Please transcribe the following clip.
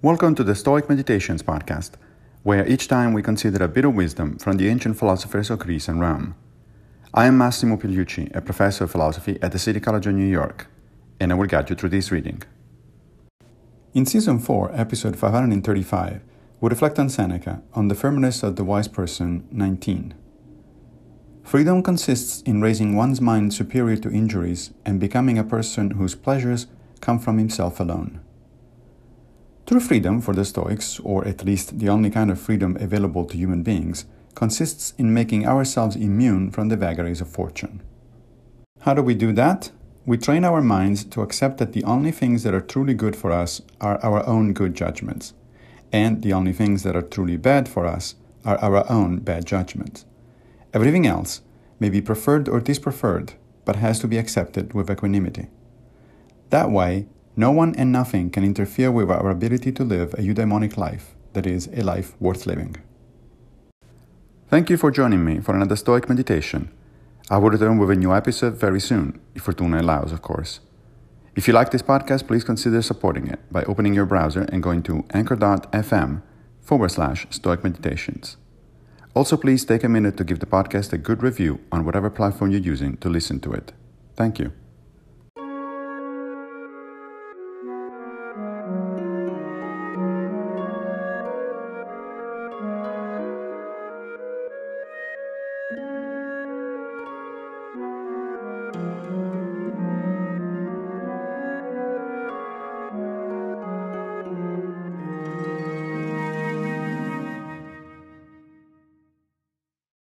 Welcome to the Stoic Meditations podcast, where each time we consider a bit of wisdom from the ancient philosophers of Greece and Rome. I am Massimo Pigliucci, a professor of philosophy at the City College of New York, and I will guide you through this reading. In Season 4, Episode 535, we reflect on Seneca, on the firmness of the wise person 19. Freedom consists in raising one's mind superior to injuries and becoming a person whose pleasures come from himself alone. True freedom for the Stoics, or at least the only kind of freedom available to human beings, consists in making ourselves immune from the vagaries of fortune. How do we do that? We train our minds to accept that the only things that are truly good for us are our own good judgments, and the only things that are truly bad for us are our own bad judgments. Everything else may be preferred or dispreferred, but has to be accepted with equanimity. That way, no one and nothing can interfere with our ability to live a eudaimonic life, that is, a life worth living. Thank you for joining me for another Stoic meditation. I will return with a new episode very soon, if Fortuna allows, of course. If you like this podcast, please consider supporting it by opening your browser and going to anchor.fm forward slash Stoic Meditations. Also, please take a minute to give the podcast a good review on whatever platform you're using to listen to it. Thank you.